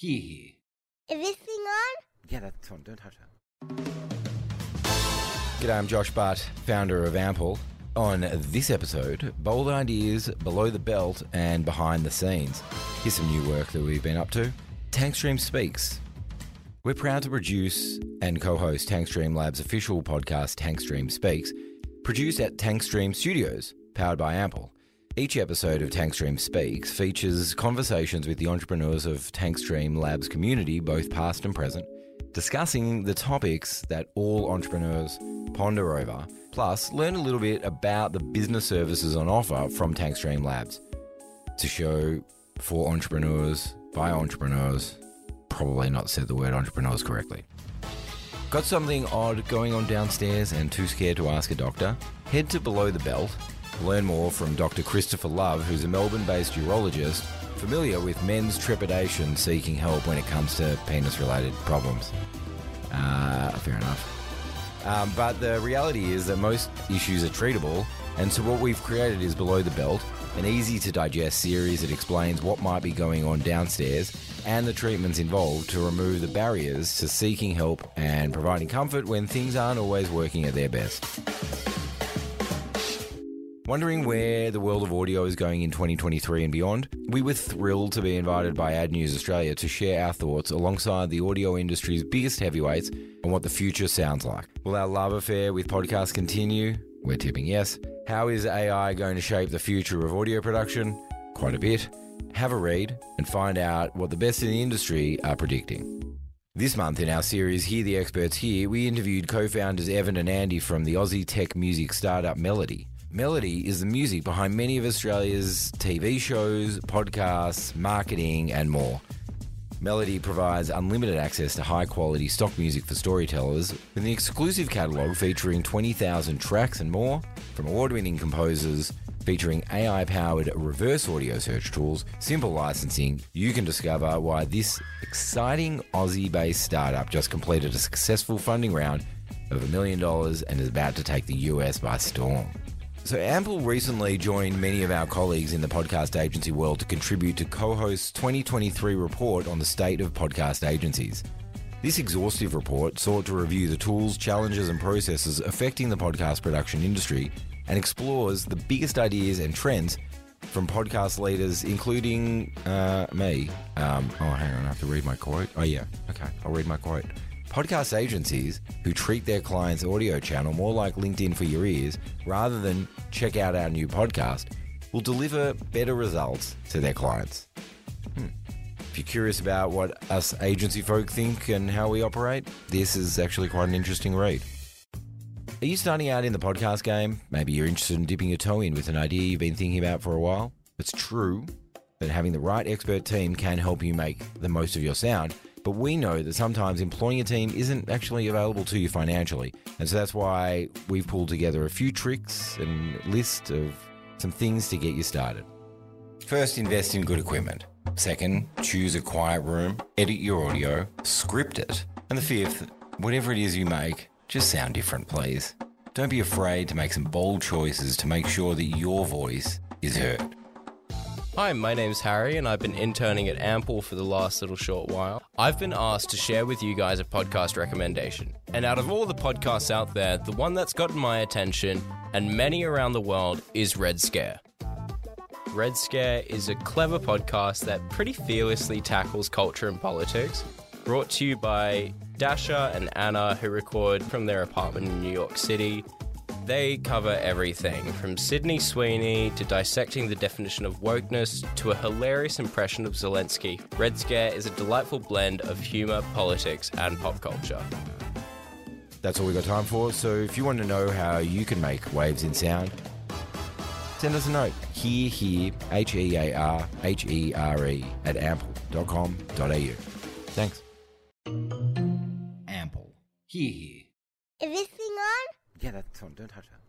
Here, here. Is this thing on? Yeah, that's on. Don't touch that. G'day, I'm Josh Butt, founder of Ampel. On this episode, bold ideas below the belt and behind the scenes. Here's some new work that we've been up to. Tank Stream Speaks. We're proud to produce and co host Tank Stream Lab's official podcast, Tank Stream Speaks, produced at Tank Stream Studios, powered by Ampel. Each episode of Tank Stream Speaks features conversations with the entrepreneurs of Tank Stream Labs community, both past and present, discussing the topics that all entrepreneurs ponder over, plus learn a little bit about the business services on offer from Tank Stream Labs. To show for entrepreneurs by entrepreneurs. Probably not said the word entrepreneurs correctly. Got something odd going on downstairs and too scared to ask a doctor? Head to Below the Belt. Learn more from Dr. Christopher Love, who's a Melbourne based urologist familiar with men's trepidation seeking help when it comes to penis related problems. Uh, fair enough. Um, but the reality is that most issues are treatable, and so what we've created is Below the Belt, an easy to digest series that explains what might be going on downstairs and the treatments involved to remove the barriers to seeking help and providing comfort when things aren't always working at their best. Wondering where the world of audio is going in 2023 and beyond? We were thrilled to be invited by AdNews Australia to share our thoughts alongside the audio industry's biggest heavyweights on what the future sounds like. Will our love affair with podcasts continue? We're tipping yes. How is AI going to shape the future of audio production? Quite a bit. Have a read and find out what the best in the industry are predicting. This month in our series Hear the Experts Here, we interviewed co founders Evan and Andy from the Aussie tech music startup Melodie. Melodie is the music behind many of Australia's TV shows, podcasts, marketing, and more. Melodie provides unlimited access to high quality stock music for storytellers with an exclusive catalogue featuring 20,000 tracks and more from award winning composers. Featuring AI powered reverse audio search tools, simple licensing, you can discover why this exciting Aussie based startup just completed a successful funding round of a million dollars and is about to take the US by storm. So, Ampel recently joined many of our colleagues in the podcast agency world to contribute to Co-Host's 2023 report on the state of podcast agencies. This exhaustive report sought to review the tools, challenges, and processes affecting the podcast production industry and explores the biggest ideas and trends from podcast leaders, including uh, me. Um, oh, hang on, I have to read my quote. Oh, yeah, okay, I'll read my quote. Podcast agencies who treat their clients' audio channel more like LinkedIn for your ears rather than check out our new podcast will deliver better results to their clients. Hmm. If you're curious about what us agency folk think and how we operate, this is actually quite an interesting read. Are you starting out in the podcast game? Maybe you're interested in dipping your toe in with an idea you've been thinking about for a while. It's true that having the right expert team can help you make the most of your sound, but we know that sometimes employing a team isn't actually available to you financially. And so that's why we've pulled together a few tricks and list of some things to get you started. First, invest in good equipment. Second, choose a quiet room, edit your audio, script it. And the fifth, whatever it is you make, just sound different, please. Don't be afraid to make some bold choices to make sure that your voice is heard. Hi, my name's Harry, and I've been interning at Ampel for the last little short while. I've been asked to share with you guys a podcast recommendation. And out of all the podcasts out there, the one that's gotten my attention, and many around the world, is Red Scare. Red Scare is a clever podcast that pretty fearlessly tackles culture and politics, brought to you by Dasha and Anna, who record from their apartment in New York City. They cover everything from Sydney Sweeney to dissecting the definition of wokeness to a hilarious impression of Zelensky. Red Scare is a delightful blend of humour, politics, and pop culture. That's all we've got time for. So if you want to know how you can make waves in sound, send us a note. Here, here, H E A R H E R E at ampel.com.au. Thanks. Ampel. Here, here. Is this thing on? Yeah, that's on. Don't touch that.